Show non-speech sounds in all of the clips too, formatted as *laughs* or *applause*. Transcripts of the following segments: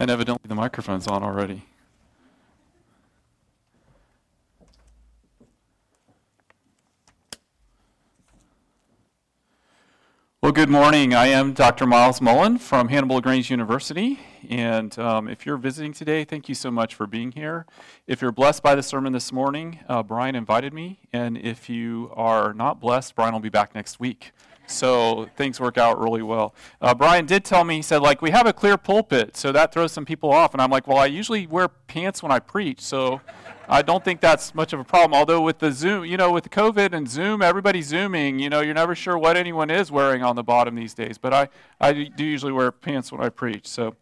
And evidently the microphone's on already. Well, good morning. I am Dr. Miles Mullen from Hannibal LaGrange University. And um, if you're visiting today, thank you so much for being here. If you're blessed by the sermon this morning, uh, Brian invited me. And if you are not blessed, Brian will be back next week. So things work out really well. Uh, Brian did tell me, he said, like, we have a clear pulpit, so that throws some people off. And I'm like, well, I usually wear pants when I preach, so I don't think that's much of a problem. Although with the Zoom, you know, with COVID and Zoom, everybody's Zooming, you know, you're never sure what anyone is wearing on the bottom these days. But I, I do usually wear pants when I preach. So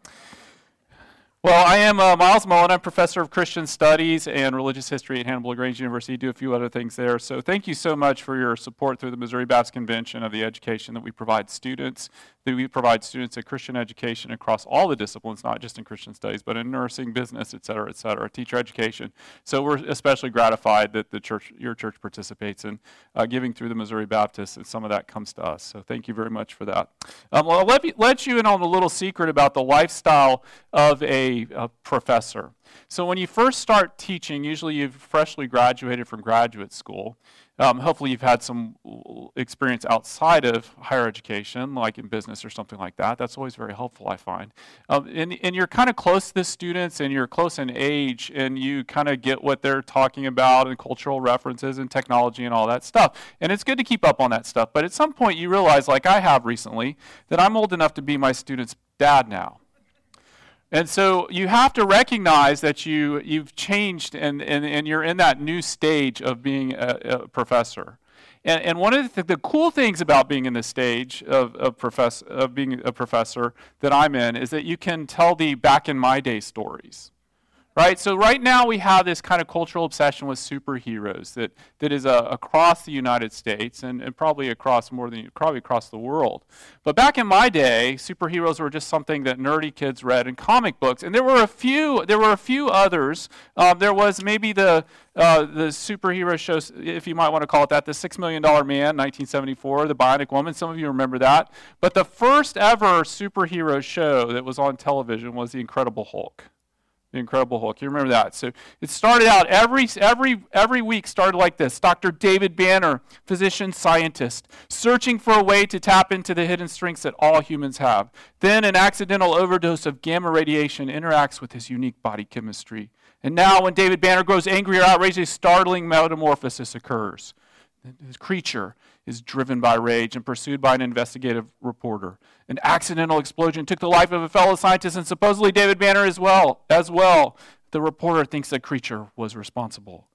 well, I am uh, Miles Mullen. I'm professor of Christian Studies and Religious History at Hannibal LaGrange University. I Do a few other things there. So, thank you so much for your support through the Missouri Baptist Convention of the education that we provide students. That we provide students a Christian education across all the disciplines, not just in Christian Studies, but in nursing, business, et cetera, et cetera, teacher education. So, we're especially gratified that the church, your church, participates in uh, giving through the Missouri Baptist, and some of that comes to us. So, thank you very much for that. Um, well, I'll let, me, let you in on a little secret about the lifestyle of a a, professor. So when you first start teaching, usually you've freshly graduated from graduate school. Um, hopefully, you've had some experience outside of higher education, like in business or something like that. That's always very helpful, I find. Um, and, and you're kind of close to the students, and you're close in age, and you kind of get what they're talking about, and cultural references, and technology, and all that stuff. And it's good to keep up on that stuff. But at some point, you realize, like I have recently, that I'm old enough to be my student's dad now. And so you have to recognize that you, you've changed and, and, and you're in that new stage of being a, a professor. And, and one of the, th- the, cool things about being in this stage of, of, profess- of being a professor that I'm in is that you can tell the back in my day stories right? So right now we have this kind of cultural obsession with superheroes that, that is uh, across the United States and, and probably across more than probably across the world. But back in my day, superheroes were just something that nerdy kids read in comic books, and there were a few. There were a few others. Um, there was maybe the uh, the superhero show, if you might want to call it that, the Six Million Dollar Man, 1974, the Bionic Woman. Some of you remember that. But the first ever superhero show that was on television was The Incredible Hulk. The Incredible Hulk. You remember that? So it started out every every every week started like this. Dr. David Banner, physician scientist, searching for a way to tap into the hidden strengths that all humans have. Then an accidental overdose of gamma radiation interacts with his unique body chemistry. And now when David Banner grows angry or outraged, a startling metamorphosis occurs. This creature is driven by rage and pursued by an investigative reporter. An accidental explosion took the life of a fellow scientist and supposedly David Banner as well. As well, the reporter thinks the creature was responsible.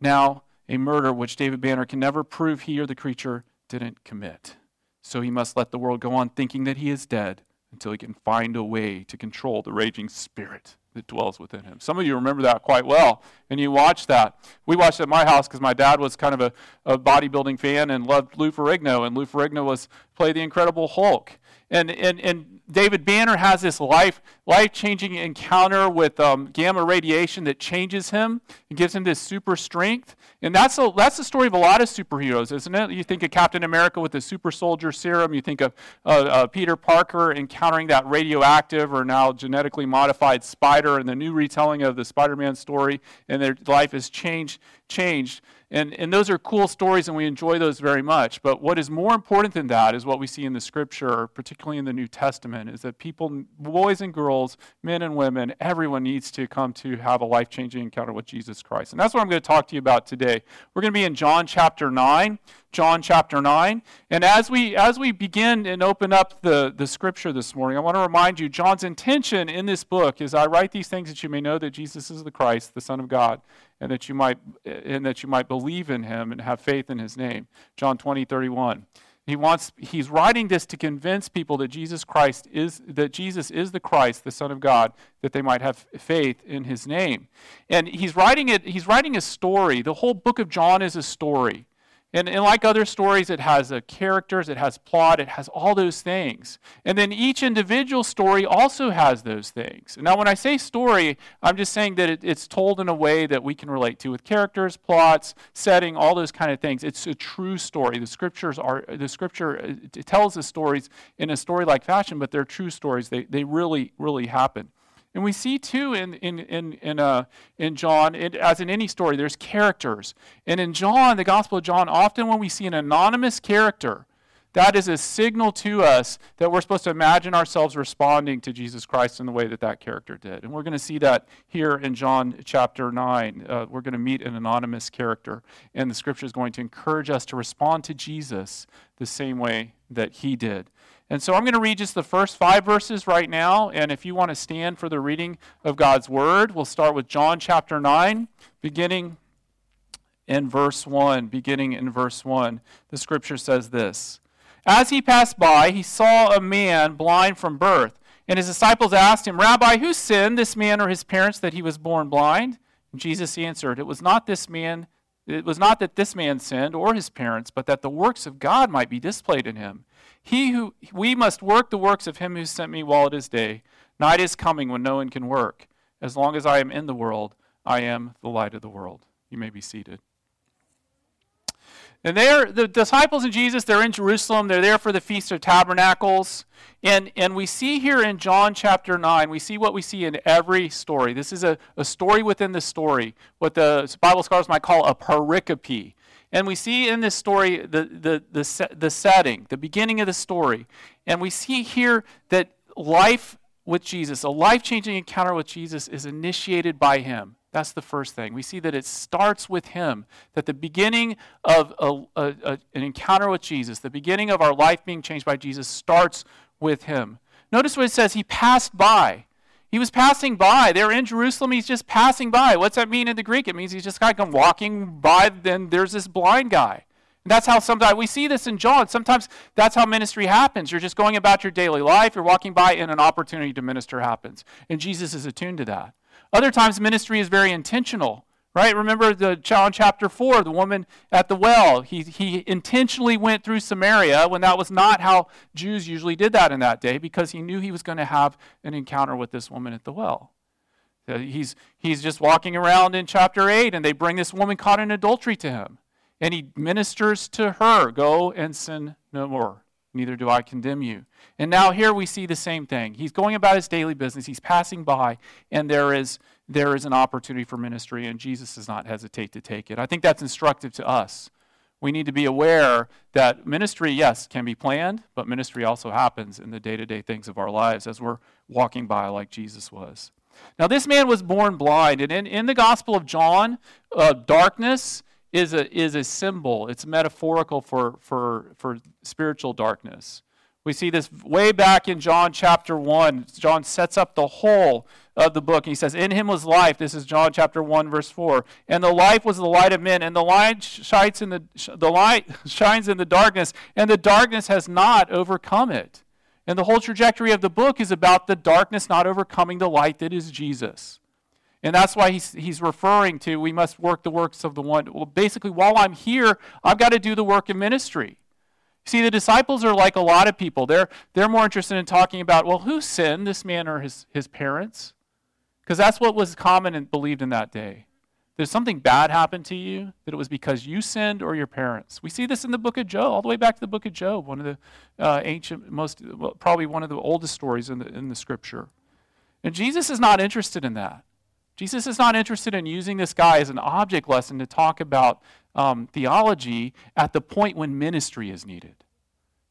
Now, a murder which David Banner can never prove he or the creature didn't commit. So he must let the world go on thinking that he is dead until he can find a way to control the raging spirit that dwells within him. Some of you remember that quite well, and you watched that. We watched at my house because my dad was kind of a, a, bodybuilding fan and loved Lou Ferrigno, and Lou Ferrigno was played the Incredible Hulk. And, and, and David Banner has this life life changing encounter with um, gamma radiation that changes him and gives him this super strength. And that's a, that's the story of a lot of superheroes, isn't it? You think of Captain America with the super soldier serum. You think of uh, uh, Peter Parker encountering that radioactive or now genetically modified spider and the new retelling of the Spider Man story, and their life is changed. changed. And, and those are cool stories, and we enjoy those very much. But what is more important than that is what we see in the scripture, particularly in the New Testament, is that people, boys and girls, men and women, everyone needs to come to have a life changing encounter with Jesus Christ. And that's what I'm going to talk to you about today. We're going to be in John chapter 9. John chapter 9. And as we as we begin and open up the, the scripture this morning, I want to remind you John's intention in this book is I write these things that you may know that Jesus is the Christ, the Son of God, and that you might and that you might believe in him and have faith in his name. John 20, 31. He wants he's writing this to convince people that Jesus Christ is that Jesus is the Christ, the Son of God, that they might have faith in his name. And he's writing it he's writing a story. The whole book of John is a story. And, and like other stories, it has characters, it has plot, it has all those things. And then each individual story also has those things. Now, when I say story, I'm just saying that it, it's told in a way that we can relate to with characters, plots, setting, all those kind of things. It's a true story. The scriptures are the scripture uh, tells the stories in a story-like fashion, but they're true stories. They, they really, really happen. And we see too in, in, in, in, uh, in John, it, as in any story, there's characters. And in John, the Gospel of John, often when we see an anonymous character, that is a signal to us that we're supposed to imagine ourselves responding to Jesus Christ in the way that that character did. And we're going to see that here in John chapter 9. Uh, we're going to meet an anonymous character, and the scripture is going to encourage us to respond to Jesus the same way that he did. And so I'm going to read just the first five verses right now. And if you want to stand for the reading of God's word, we'll start with John chapter 9, beginning in verse 1. Beginning in verse 1. The scripture says this As he passed by, he saw a man blind from birth. And his disciples asked him, Rabbi, who sinned, this man or his parents, that he was born blind? And Jesus answered, It was not this man. It was not that this man sinned or his parents, but that the works of God might be displayed in him. He who we must work the works of him who sent me while it is day. Night is coming when no one can work. As long as I am in the world, I am the light of the world. You may be seated. And they're the disciples of Jesus, they're in Jerusalem, they're there for the Feast of Tabernacles. And, and we see here in John chapter 9, we see what we see in every story. This is a, a story within the story, what the Bible scholars might call a pericope. And we see in this story the, the, the, the setting, the beginning of the story. And we see here that life with Jesus, a life changing encounter with Jesus, is initiated by Him. That's the first thing. We see that it starts with Him, that the beginning of a, a, a, an encounter with Jesus, the beginning of our life being changed by Jesus, starts with Him. Notice what it says He passed by. He was passing by. They're in Jerusalem. He's just passing by. What's that mean in the Greek? It means he's just kind of walking by. Then there's this blind guy. And that's how sometimes we see this in John. Sometimes that's how ministry happens. You're just going about your daily life. You're walking by, and an opportunity to minister happens. And Jesus is attuned to that. Other times, ministry is very intentional. Right? Remember the John chapter 4, the woman at the well. He, he intentionally went through Samaria when that was not how Jews usually did that in that day because he knew he was going to have an encounter with this woman at the well. He's, he's just walking around in chapter 8, and they bring this woman caught in adultery to him. And he ministers to her Go and sin no more. Neither do I condemn you. And now here we see the same thing. He's going about his daily business, he's passing by, and there is there is an opportunity for ministry, and Jesus does not hesitate to take it. I think that's instructive to us. We need to be aware that ministry, yes, can be planned, but ministry also happens in the day to day things of our lives as we're walking by like Jesus was. Now, this man was born blind, and in, in the Gospel of John, uh, darkness is a, is a symbol, it's metaphorical for, for, for spiritual darkness. We see this way back in John chapter 1. John sets up the whole of the book. He says, In him was life. This is John chapter 1, verse 4. And the life was the light of men, and the light shines in the, the light *laughs* shines in the darkness, and the darkness has not overcome it. And the whole trajectory of the book is about the darkness not overcoming the light that is Jesus. And that's why he's, he's referring to we must work the works of the one. Well, basically, while I'm here, I've got to do the work of ministry. See, the disciples are like a lot of people. They're, they're more interested in talking about, well, who sinned, this man or his, his parents? Because that's what was common and believed in that day. There's something bad happened to you, that it was because you sinned or your parents. We see this in the book of Job, all the way back to the book of Job, one of the uh, ancient, most, well, probably one of the oldest stories in the, in the scripture. And Jesus is not interested in that. Jesus is not interested in using this guy as an object lesson to talk about um, theology at the point when ministry is needed.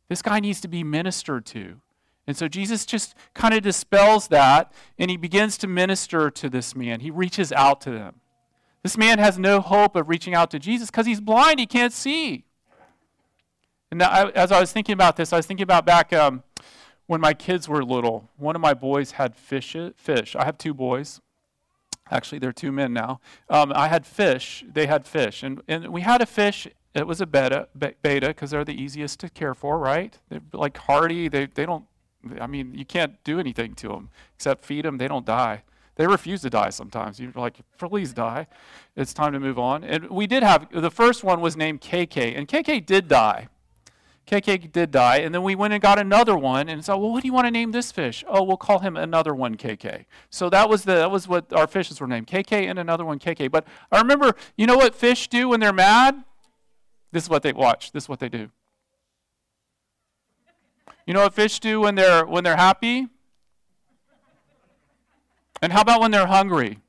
This guy needs to be ministered to. And so Jesus just kind of dispels that and he begins to minister to this man. He reaches out to them. This man has no hope of reaching out to Jesus because he's blind, he can't see. And I, as I was thinking about this, I was thinking about back um, when my kids were little. One of my boys had fish. Fish. I have two boys. Actually, they're two men now. Um, I had fish. They had fish, and and we had a fish. It was a betta beta because they're the easiest to care for, right? They're like hardy. They they don't I mean, you can't do anything to them except feed them. They don't die. They refuse to die sometimes. You're like, please die. It's time to move on. And we did have, the first one was named KK, and KK did die. KK did die, and then we went and got another one, and so, well, what do you want to name this fish? Oh, we'll call him another one KK. So that was the that was what our fishes were named, KK and another one KK. But I remember, you know what fish do when they're mad? This is what they watch. This is what they do. You know what fish do when they're when they're happy? And how about when they're hungry?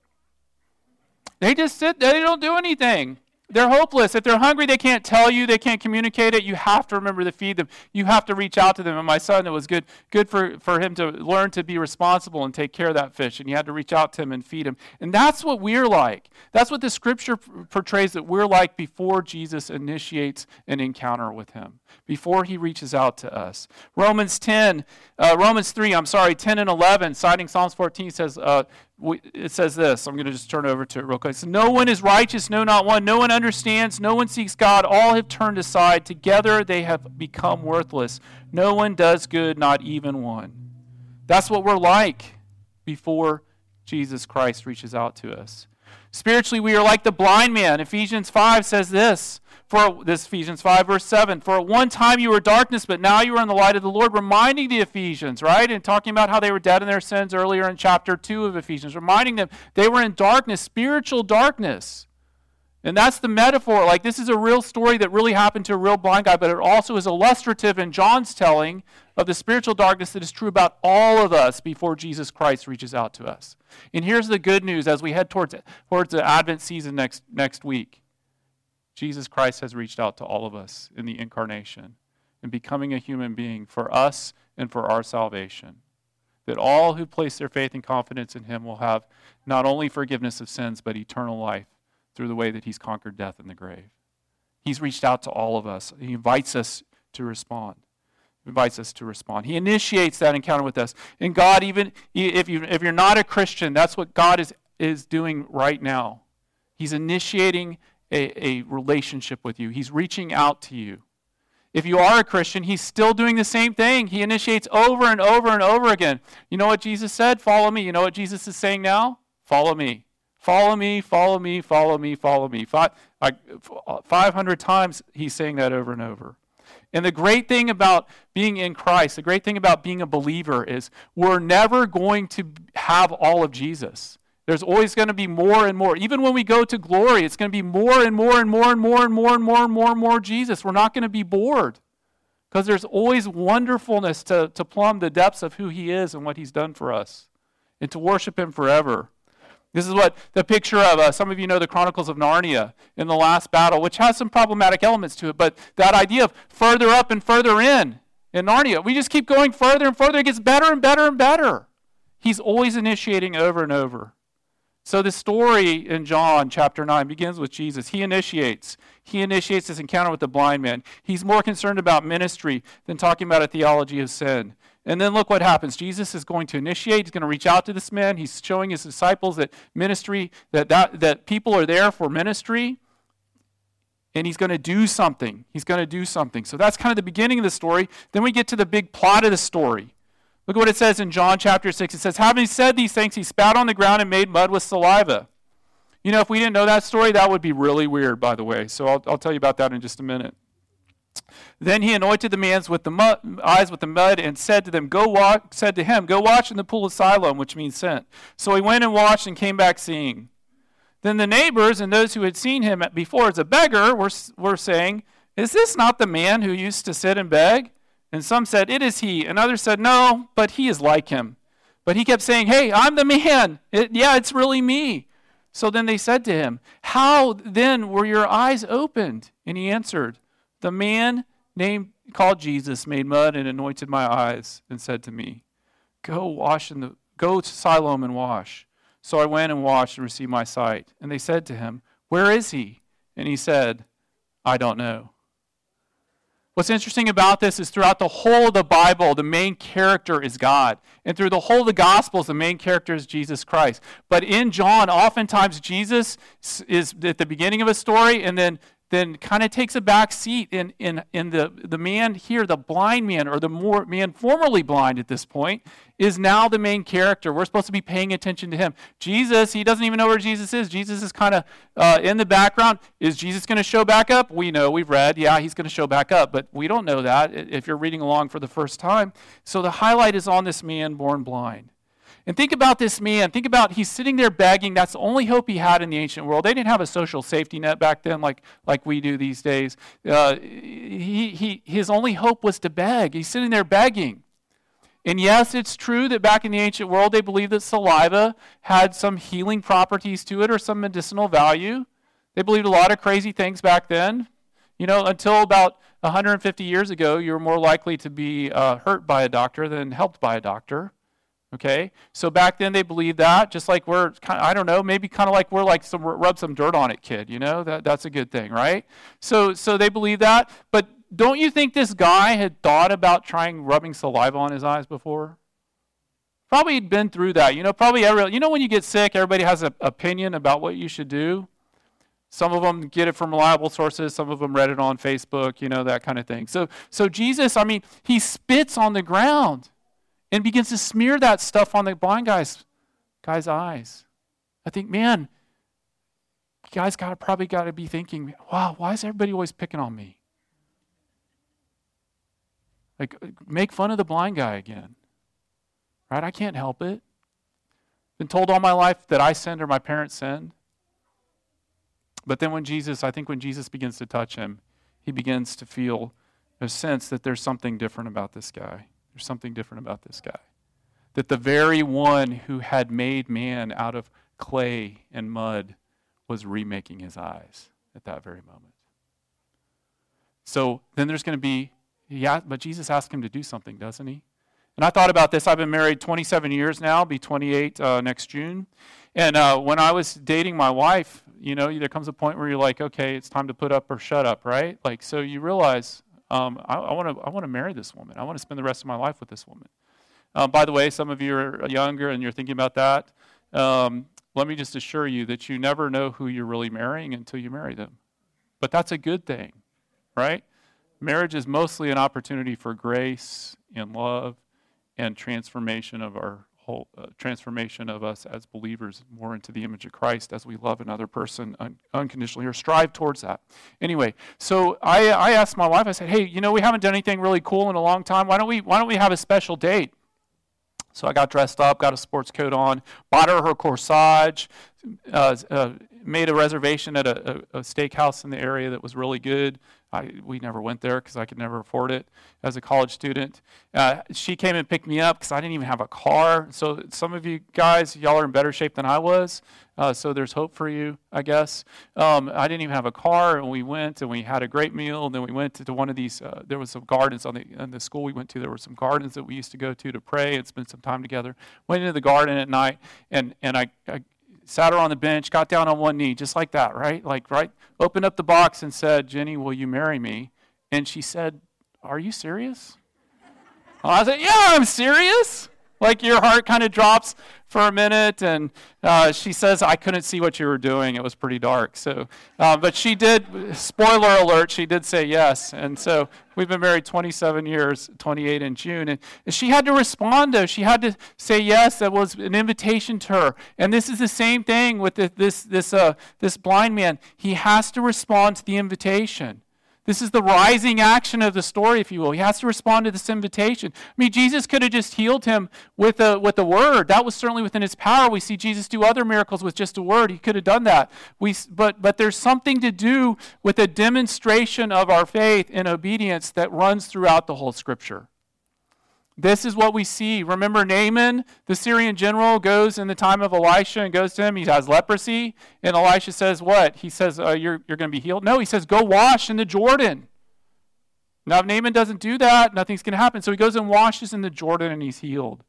They just sit, they don't do anything. They're hopeless. If they're hungry, they can't tell you, they can't communicate it. You have to remember to feed them. You have to reach out to them. And my son, it was good, good for, for him to learn to be responsible and take care of that fish. And you had to reach out to him and feed him. And that's what we're like. That's what the scripture portrays that we're like before Jesus initiates an encounter with him, before he reaches out to us. Romans 10, uh, Romans 3, I'm sorry, 10 and 11, citing Psalms 14 says, uh, we, it says this. I'm going to just turn over to it real quick. No one is righteous, no, not one. No one understands, no one seeks God. All have turned aside. Together they have become worthless. No one does good, not even one. That's what we're like before Jesus Christ reaches out to us. Spiritually, we are like the blind man. Ephesians 5 says this for this Ephesians 5, verse 7. For at one time you were darkness, but now you are in the light of the Lord, reminding the Ephesians, right? And talking about how they were dead in their sins earlier in chapter 2 of Ephesians, reminding them they were in darkness, spiritual darkness. And that's the metaphor. Like, this is a real story that really happened to a real blind guy, but it also is illustrative in John's telling of the spiritual darkness that is true about all of us before Jesus Christ reaches out to us. And here's the good news as we head towards, it, towards the Advent season next, next week. Jesus Christ has reached out to all of us in the incarnation and becoming a human being for us and for our salvation. That all who place their faith and confidence in him will have not only forgiveness of sins, but eternal life through the way that he's conquered death and the grave. He's reached out to all of us. He invites us to respond. He invites us to respond. He initiates that encounter with us. And God, even if, you, if you're not a Christian, that's what God is, is doing right now. He's initiating a, a relationship with you, He's reaching out to you. If you are a Christian, He's still doing the same thing. He initiates over and over and over again. You know what Jesus said? Follow me. You know what Jesus is saying now? Follow me. Follow me, follow me, follow me, follow me. Five, 500 times he's saying that over and over. And the great thing about being in Christ, the great thing about being a believer is we're never going to have all of Jesus. There's always going to be more and more. Even when we go to glory, it's going to be more and more and more and more and more and more and more and more Jesus. We're not going to be bored because there's always wonderfulness to, to plumb the depths of who He is and what He's done for us and to worship Him forever. This is what the picture of, uh, some of you know the Chronicles of Narnia in the last battle, which has some problematic elements to it, but that idea of further up and further in in Narnia, we just keep going further and further. It gets better and better and better. He's always initiating over and over. So the story in John chapter 9 begins with Jesus. He initiates. He initiates this encounter with the blind man. He's more concerned about ministry than talking about a theology of sin. And then look what happens. Jesus is going to initiate. He's going to reach out to this man. He's showing his disciples that ministry, that, that, that people are there for ministry. And he's going to do something. He's going to do something. So that's kind of the beginning of the story. Then we get to the big plot of the story. Look at what it says in John chapter 6. It says, Having said these things, he spat on the ground and made mud with saliva. You know, if we didn't know that story, that would be really weird, by the way. So I'll, I'll tell you about that in just a minute. Then he anointed the man's with the mud, eyes with the mud and said to them, Go walk, said to him, Go watch in the pool of Siloam, which means sent. So he went and watched and came back seeing. Then the neighbors and those who had seen him before as a beggar were, were saying, Is this not the man who used to sit and beg? And some said, It is he. And others said, No, but he is like him. But he kept saying, Hey, I'm the man. It, yeah, it's really me. So then they said to him, How then were your eyes opened? And he answered, The man named called Jesus made mud and anointed my eyes and said to me, Go wash in the go to Siloam and wash. So I went and washed and received my sight. And they said to him, Where is he? And he said, I don't know. What's interesting about this is throughout the whole of the Bible, the main character is God. And through the whole of the Gospels, the main character is Jesus Christ. But in John, oftentimes Jesus is at the beginning of a story, and then then kind of takes a back seat in, in, in the, the man here, the blind man, or the more man formerly blind at this point, is now the main character. We're supposed to be paying attention to him. Jesus, he doesn't even know where Jesus is. Jesus is kind of uh, in the background. Is Jesus going to show back up? We know, we've read, yeah, he's going to show back up, but we don't know that if you're reading along for the first time. So the highlight is on this man born blind. And think about this man. Think about he's sitting there begging. That's the only hope he had in the ancient world. They didn't have a social safety net back then like, like we do these days. Uh, he, he, his only hope was to beg. He's sitting there begging. And yes, it's true that back in the ancient world they believed that saliva had some healing properties to it or some medicinal value. They believed a lot of crazy things back then. You know, until about 150 years ago, you were more likely to be uh, hurt by a doctor than helped by a doctor. Okay? So back then they believed that, just like we're, kind of, I don't know, maybe kind of like we're like some rub some dirt on it kid, you know? That, that's a good thing, right? So, so they believe that. But don't you think this guy had thought about trying rubbing saliva on his eyes before? Probably he'd been through that. You know, probably every, you know when you get sick, everybody has an opinion about what you should do. Some of them get it from reliable sources, some of them read it on Facebook, you know, that kind of thing. So so Jesus, I mean, he spits on the ground and begins to smear that stuff on the blind guy's guy's eyes. I think, man, you guys got probably got to be thinking, wow, why is everybody always picking on me? Like, make fun of the blind guy again. Right? I can't help it. Been told all my life that I sinned or my parents sinned. But then when Jesus, I think when Jesus begins to touch him, he begins to feel a sense that there's something different about this guy. There's something different about this guy. That the very one who had made man out of clay and mud was remaking his eyes at that very moment. So then there's going to be yeah, but Jesus asked him to do something, doesn't he? And I thought about this. I've been married 27 years now, be 28 uh, next June. And uh, when I was dating my wife, you know, there comes a point where you're like, okay, it's time to put up or shut up, right? Like, so you realize, um, I want to, I want to marry this woman. I want to spend the rest of my life with this woman. Uh, by the way, some of you are younger and you're thinking about that. Um, let me just assure you that you never know who you're really marrying until you marry them. But that's a good thing, right? Marriage is mostly an opportunity for grace and love and transformation of our whole uh, transformation of us as believers more into the image of Christ as we love another person un- unconditionally or strive towards that. Anyway, so I, I asked my wife. I said, "Hey, you know, we haven't done anything really cool in a long time. Why don't we Why don't we have a special date?" So I got dressed up, got a sports coat on, bought her her corsage, uh, uh, made a reservation at a, a, a, steakhouse in the area that was really good. I, we never went there because I could never afford it as a college student. Uh, she came and picked me up because I didn't even have a car. So some of you guys, y'all are in better shape than I was. Uh, so there's hope for you, I guess. Um, I didn't even have a car, and we went and we had a great meal. And then we went to, to one of these. Uh, there was some gardens on the the school we went to. There were some gardens that we used to go to to pray and spend some time together. Went into the garden at night, and and I, I sat her on the bench, got down on one knee, just like that, right? Like, right? Opened up the box and said, Jenny, will you marry me? And she said, Are you serious? I said, Yeah, I'm serious. Like your heart kind of drops for a minute, and uh, she says, I couldn't see what you were doing. It was pretty dark. So, uh, but she did, spoiler alert, she did say yes. And so we've been married 27 years, 28 in June. And she had to respond, though. She had to say yes. That was an invitation to her. And this is the same thing with this, this, uh, this blind man. He has to respond to the invitation. This is the rising action of the story, if you will. He has to respond to this invitation. I mean, Jesus could have just healed him with a, with a word. That was certainly within his power. We see Jesus do other miracles with just a word. He could have done that. We, but, but there's something to do with a demonstration of our faith and obedience that runs throughout the whole scripture. This is what we see. Remember, Naaman, the Syrian general, goes in the time of Elisha and goes to him. He has leprosy. And Elisha says, What? He says, uh, You're, you're going to be healed? No, he says, Go wash in the Jordan. Now, if Naaman doesn't do that, nothing's going to happen. So he goes and washes in the Jordan and he's healed.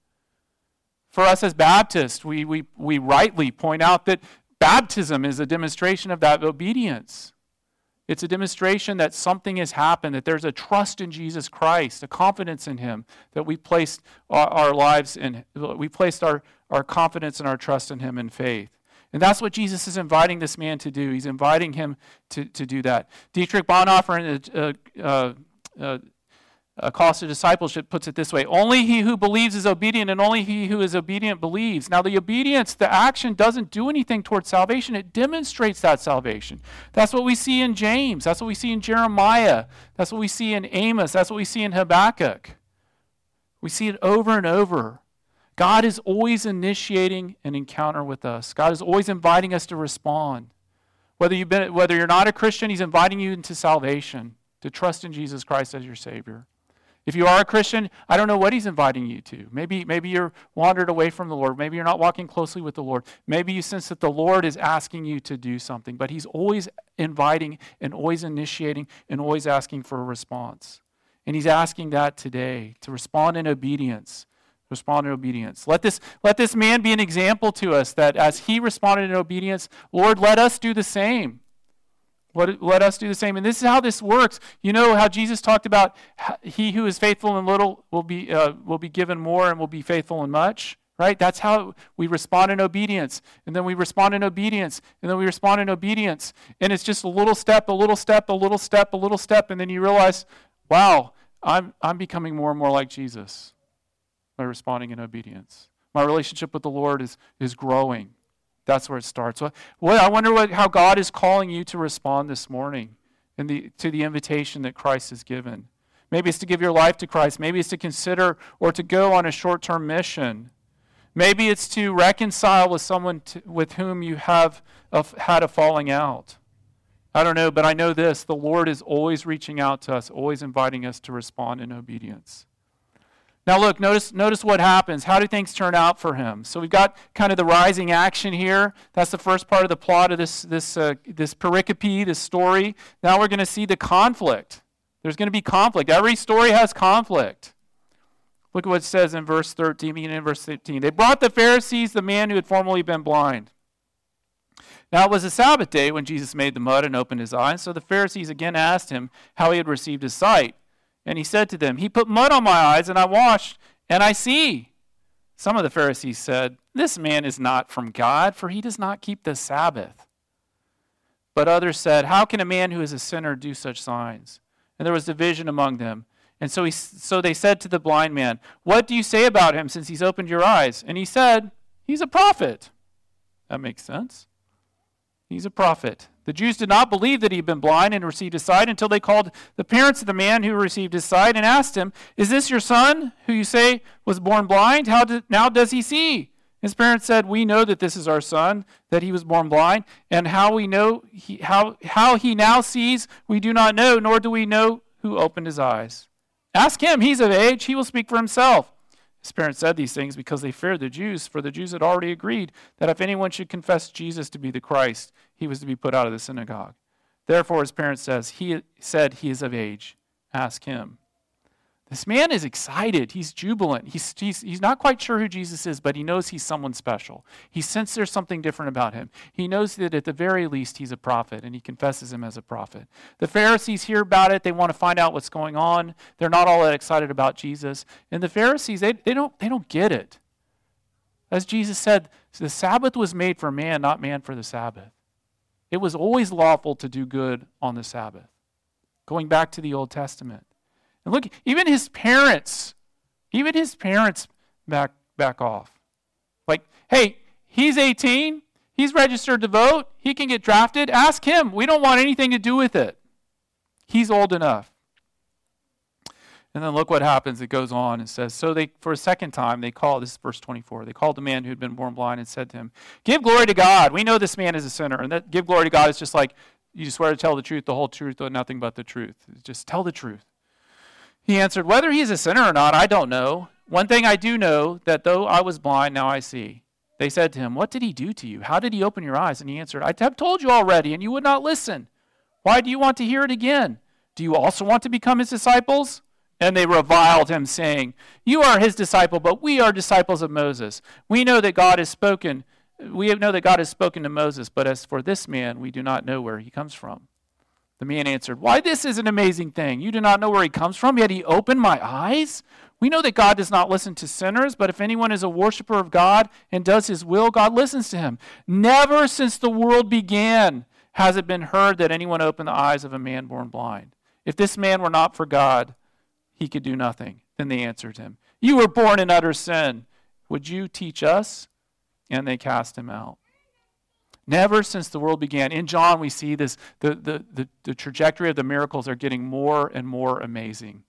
For us as Baptists, we, we, we rightly point out that baptism is a demonstration of that obedience. It's a demonstration that something has happened, that there's a trust in Jesus Christ, a confidence in Him, that we placed our, our lives in, we placed our, our confidence and our trust in Him in faith. And that's what Jesus is inviting this man to do. He's inviting him to, to do that. Dietrich Bonhoeffer, in a, uh, uh, a cost of discipleship puts it this way only he who believes is obedient and only he who is obedient believes. Now the obedience the action doesn't do anything towards salvation. It demonstrates that salvation. That's what we see in james. That's what we see in jeremiah. That's what we see in amos. That's what we see in habakkuk. We see it over and over. God is always initiating an encounter with us. God is always inviting us to respond. Whether you've been whether you're not a christian he's inviting you into salvation to trust in jesus christ as your savior If you are a Christian, I don't know what he's inviting you to. Maybe, maybe you're wandered away from the Lord. Maybe you're not walking closely with the Lord. Maybe you sense that the Lord is asking you to do something, but he's always inviting and always initiating and always asking for a response. And he's asking that today to respond in obedience. Respond in obedience. Let this, let this man be an example to us that as he responded in obedience, Lord, let us do the same. Let, let us do the same. And this is how this works. You know how Jesus talked about he who is faithful in little will be, uh, will be given more and will be faithful in much, right? That's how we respond in obedience. And then we respond in obedience. And then we respond in obedience. And it's just a little step, a little step, a little step, a little step. And then you realize, wow, I'm, I'm becoming more and more like Jesus by responding in obedience. My relationship with the Lord is, is growing. That's where it starts. Well, I wonder what, how God is calling you to respond this morning in the, to the invitation that Christ has given. Maybe it's to give your life to Christ. Maybe it's to consider or to go on a short term mission. Maybe it's to reconcile with someone with whom you have a, had a falling out. I don't know, but I know this the Lord is always reaching out to us, always inviting us to respond in obedience. Now, look, notice, notice what happens. How do things turn out for him? So, we've got kind of the rising action here. That's the first part of the plot of this, this, uh, this pericope, this story. Now, we're going to see the conflict. There's going to be conflict. Every story has conflict. Look at what it says in verse 13, beginning in verse 15. They brought the Pharisees the man who had formerly been blind. Now it was a Sabbath day when Jesus made the mud and opened his eyes. So the Pharisees again asked him how he had received his sight. And he said to them, He put mud on my eyes, and I washed, and I see. Some of the Pharisees said, This man is not from God, for he does not keep the Sabbath. But others said, How can a man who is a sinner do such signs? And there was division among them. And so, he, so they said to the blind man, What do you say about him since he's opened your eyes? And he said, He's a prophet. That makes sense. He's a prophet. The Jews did not believe that he had been blind and received his sight until they called the parents of the man who received his sight and asked him, Is this your son, who you say was born blind? How did, now does he see? His parents said, We know that this is our son, that he was born blind, and how we know he, how, how he now sees, we do not know, nor do we know who opened his eyes. Ask him, he's of age, he will speak for himself. His parents said these things because they feared the Jews, for the Jews had already agreed that if anyone should confess Jesus to be the Christ, he was to be put out of the synagogue. Therefore, his parents says, he said he is of age. Ask him. This man is excited. He's jubilant. He's, he's, he's not quite sure who Jesus is, but he knows he's someone special. He senses there's something different about him. He knows that at the very least he's a prophet, and he confesses him as a prophet. The Pharisees hear about it. They want to find out what's going on. They're not all that excited about Jesus. And the Pharisees, they, they, don't, they don't get it. As Jesus said, the Sabbath was made for man, not man for the Sabbath. It was always lawful to do good on the Sabbath. Going back to the Old Testament. And look, even his parents, even his parents back back off. Like, hey, he's 18, he's registered to vote, he can get drafted. Ask him. We don't want anything to do with it. He's old enough. And then look what happens. It goes on and says, So they, for a second time, they called, this is verse 24, they called the man who had been born blind and said to him, Give glory to God. We know this man is a sinner. And that give glory to God is just like, you swear to tell the truth, the whole truth, and nothing but the truth. Just tell the truth. He answered, Whether he is a sinner or not, I don't know. One thing I do know, that though I was blind, now I see. They said to him, What did he do to you? How did he open your eyes? And he answered, I have told you already, and you would not listen. Why do you want to hear it again? Do you also want to become his disciples? And they reviled him, saying, You are his disciple, but we are disciples of Moses. We know that God has spoken. We know that God has spoken to Moses, but as for this man, we do not know where he comes from. The man answered, Why, this is an amazing thing. You do not know where he comes from, yet he opened my eyes. We know that God does not listen to sinners, but if anyone is a worshiper of God and does his will, God listens to him. Never since the world began has it been heard that anyone opened the eyes of a man born blind. If this man were not for God, he could do nothing. Then they answered him, You were born in utter sin. Would you teach us? And they cast him out. Never since the world began. In John, we see this the, the, the, the trajectory of the miracles are getting more and more amazing.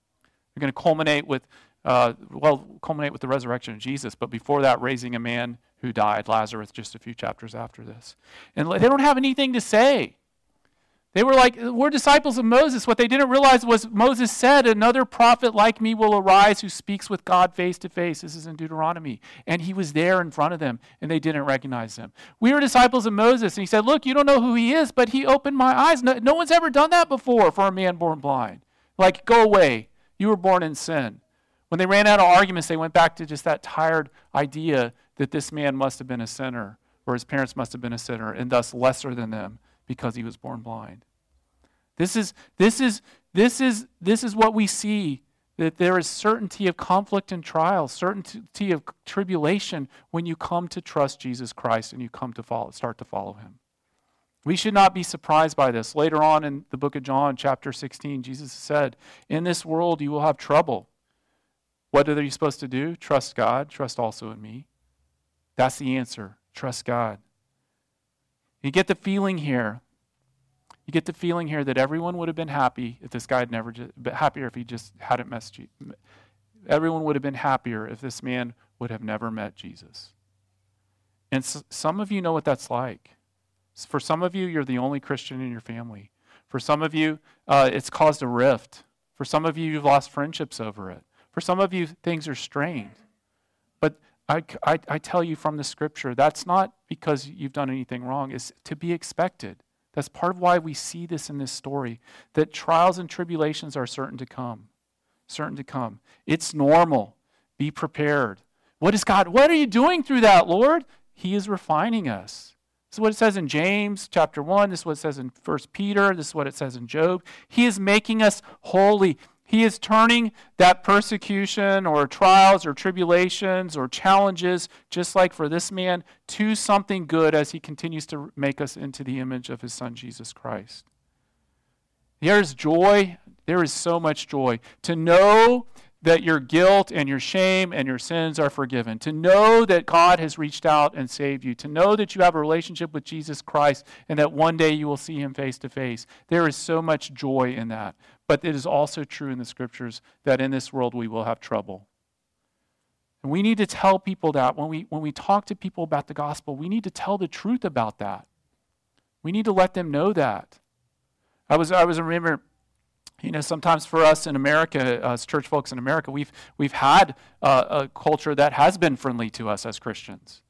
They're going to culminate with, uh, well, culminate with the resurrection of Jesus, but before that, raising a man who died, Lazarus, just a few chapters after this. And they don't have anything to say. They were like, we're disciples of Moses. What they didn't realize was Moses said, Another prophet like me will arise who speaks with God face to face. This is in Deuteronomy. And he was there in front of them, and they didn't recognize him. We were disciples of Moses, and he said, Look, you don't know who he is, but he opened my eyes. No, no one's ever done that before for a man born blind. Like, go away. You were born in sin. When they ran out of arguments, they went back to just that tired idea that this man must have been a sinner, or his parents must have been a sinner, and thus lesser than them because he was born blind. This is, this is, this is, this is what we see that there is certainty of conflict and trial, certainty of tribulation when you come to trust Jesus Christ and you come to follow, start to follow him. We should not be surprised by this. Later on in the book of John, chapter 16, Jesus said, In this world you will have trouble. What are you supposed to do? Trust God, trust also in me. That's the answer. Trust God. You get the feeling here you get the feeling here that everyone would have been happy if this guy had never, just, happier if he just hadn't met Jesus. Everyone would have been happier if this man would have never met Jesus. And so, some of you know what that's like. For some of you, you're the only Christian in your family. For some of you, uh, it's caused a rift. For some of you, you've lost friendships over it. For some of you, things are strained. I, I, I tell you from the scripture, that's not because you've done anything wrong. It's to be expected. That's part of why we see this in this story that trials and tribulations are certain to come. Certain to come. It's normal. Be prepared. What is God? What are you doing through that, Lord? He is refining us. This is what it says in James chapter 1. This is what it says in 1 Peter. This is what it says in Job. He is making us holy. He is turning that persecution or trials or tribulations or challenges, just like for this man, to something good as he continues to make us into the image of his son, Jesus Christ. There's joy. There is so much joy to know that your guilt and your shame and your sins are forgiven, to know that God has reached out and saved you, to know that you have a relationship with Jesus Christ and that one day you will see him face to face. There is so much joy in that. But it is also true in the scriptures that in this world we will have trouble. And we need to tell people that when we, when we talk to people about the gospel, we need to tell the truth about that. We need to let them know that. I was, I was remember, you know, sometimes for us in America, as church folks in America, we've, we've had a culture that has been friendly to us as Christians.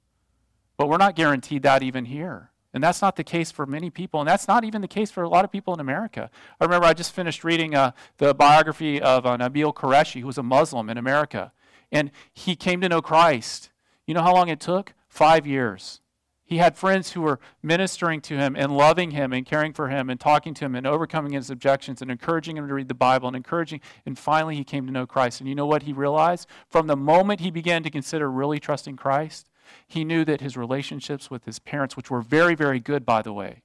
But we're not guaranteed that even here. And that's not the case for many people, and that's not even the case for a lot of people in America. I remember I just finished reading uh, the biography of uh, Nabeel Qureshi, who was a Muslim in America, and he came to know Christ. You know how long it took? Five years. He had friends who were ministering to him and loving him and caring for him and talking to him and overcoming his objections and encouraging him to read the Bible and encouraging. And finally, he came to know Christ. And you know what he realized? From the moment he began to consider really trusting Christ, he knew that his relationships with his parents, which were very, very good, by the way,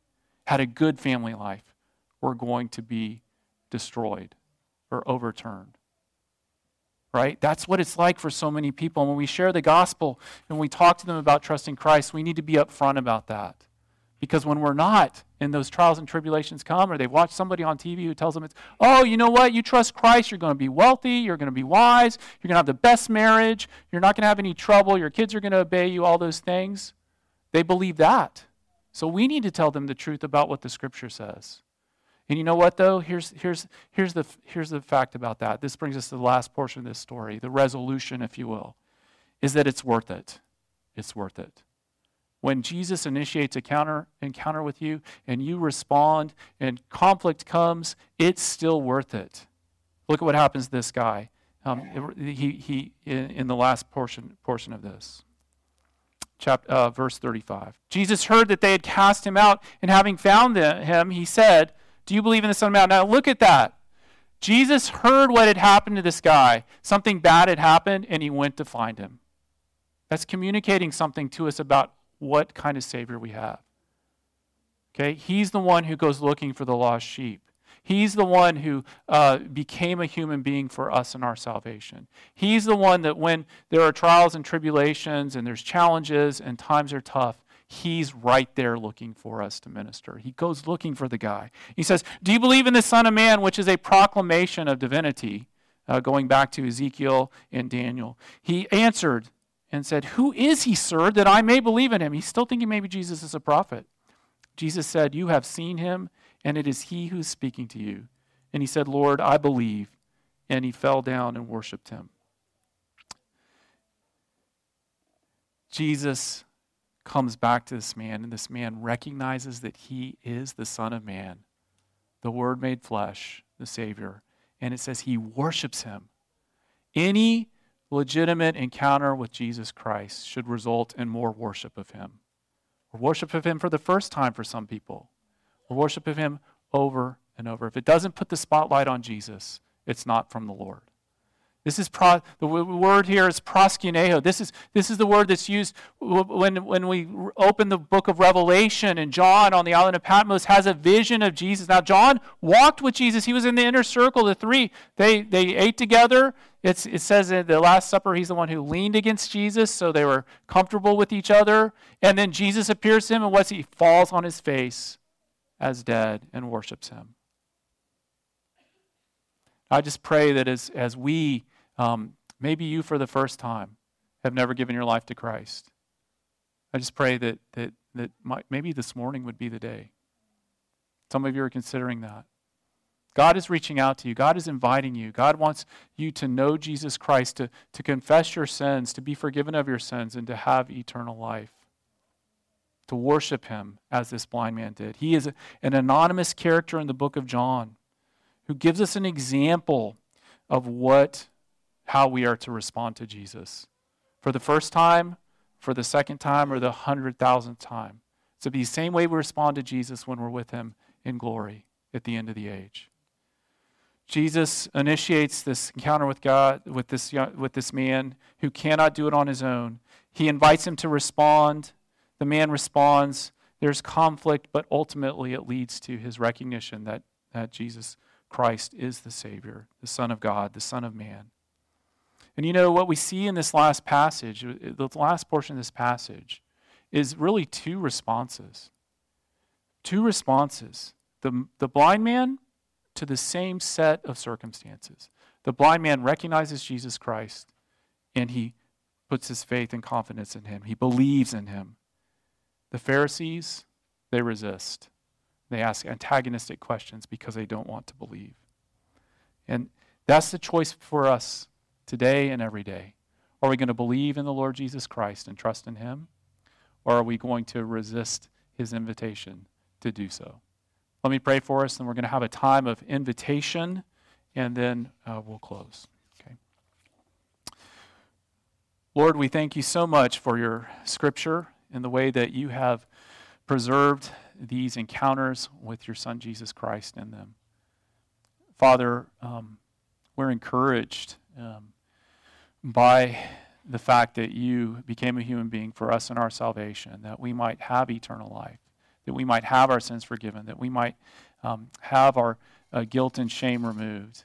had a good family life, were going to be destroyed or overturned. Right? That's what it's like for so many people. And when we share the gospel and we talk to them about trusting Christ, we need to be upfront about that. Because when we're not, and those trials and tribulations come, or they've watched somebody on TV who tells them it's, oh, you know what, you trust Christ, you're going to be wealthy, you're going to be wise, you're going to have the best marriage, you're not going to have any trouble, your kids are going to obey you, all those things. They believe that. So we need to tell them the truth about what the scripture says. And you know what though? Here's, here's, here's, the, here's the fact about that. This brings us to the last portion of this story, the resolution, if you will, is that it's worth it. It's worth it when Jesus initiates a counter encounter with you and you respond and conflict comes, it's still worth it. Look at what happens to this guy. Um, he, he, in, in, the last portion, portion of this. Chapter, uh, verse 35. Jesus heard that they had cast him out, and having found him, he said, Do you believe in the Son of Man? Now look at that. Jesus heard what had happened to this guy. Something bad had happened, and he went to find him. That's communicating something to us about what kind of Savior we have. Okay? He's the one who goes looking for the lost sheep. He's the one who uh, became a human being for us in our salvation. He's the one that when there are trials and tribulations and there's challenges and times are tough, He's right there looking for us to minister. He goes looking for the guy. He says, Do you believe in the Son of Man, which is a proclamation of divinity? Uh, going back to Ezekiel and Daniel. He answered, and said, Who is he, sir, that I may believe in him? He's still thinking maybe Jesus is a prophet. Jesus said, You have seen him, and it is he who is speaking to you. And he said, Lord, I believe. And he fell down and worshiped him. Jesus comes back to this man, and this man recognizes that he is the Son of Man, the Word made flesh, the Savior. And it says he worships him. Any legitimate encounter with Jesus Christ should result in more worship of him. Or worship of him for the first time for some people, or worship of him over and over. If it doesn't put the spotlight on Jesus, it's not from the Lord. This is pro, the word here is proskuneo. This is, this is the word that's used when, when we open the book of Revelation and John on the island of Patmos has a vision of Jesus. Now, John walked with Jesus. He was in the inner circle, the three. They, they ate together. It's, it says in the Last Supper, he's the one who leaned against Jesus, so they were comfortable with each other. And then Jesus appears to him, and what's he? Falls on his face as dead and worships him. I just pray that as, as we um, maybe you, for the first time, have never given your life to Christ. I just pray that, that, that maybe this morning would be the day. Some of you are considering that. God is reaching out to you. God is inviting you. God wants you to know Jesus Christ, to, to confess your sins, to be forgiven of your sins, and to have eternal life. To worship Him as this blind man did. He is an anonymous character in the book of John who gives us an example of what how we are to respond to Jesus. For the first time, for the second time, or the hundred thousandth time. So be the same way we respond to Jesus when we're with him in glory at the end of the age. Jesus initiates this encounter with God, with this, with this man who cannot do it on his own. He invites him to respond. The man responds. There's conflict, but ultimately it leads to his recognition that, that Jesus Christ is the Savior, the Son of God, the Son of Man. And you know, what we see in this last passage, uh, the last portion of this passage, is really two responses. Two responses. The, the blind man to the same set of circumstances. The blind man recognizes Jesus Christ and he puts his faith and confidence in him. He believes in him. The Pharisees, they resist. They ask antagonistic questions because they don't want to believe. And that's the choice for us today and every day? Are we going to believe in the Lord Jesus Christ and trust in Him? Or are we going to resist His invitation to do so? Let me pray for us, and we're going to have a time of invitation, and then uh, we'll close. Okay. Lord, we thank you so much for your scripture and the way that you have preserved these encounters with your Son Jesus Christ in them. Father, um, we're encouraged um, by the fact that you became a human being for us in our salvation, that we might have eternal life, that we might have our sins forgiven, that we might um, have our uh, guilt and shame removed.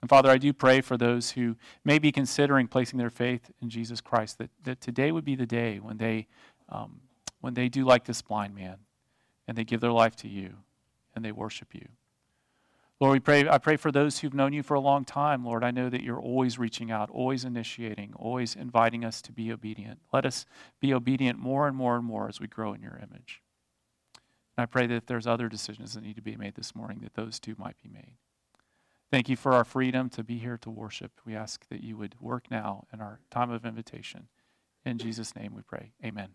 And Father, I do pray for those who may be considering placing their faith in Jesus Christ, that, that today would be the day when they, um, when they do like this blind man and they give their life to you and they worship you. Lord, we pray, I pray for those who've known you for a long time. Lord, I know that you're always reaching out, always initiating, always inviting us to be obedient. Let us be obedient more and more and more as we grow in your image. And I pray that if there's other decisions that need to be made this morning, that those too might be made. Thank you for our freedom to be here to worship. We ask that you would work now in our time of invitation. In Jesus' name we pray. Amen.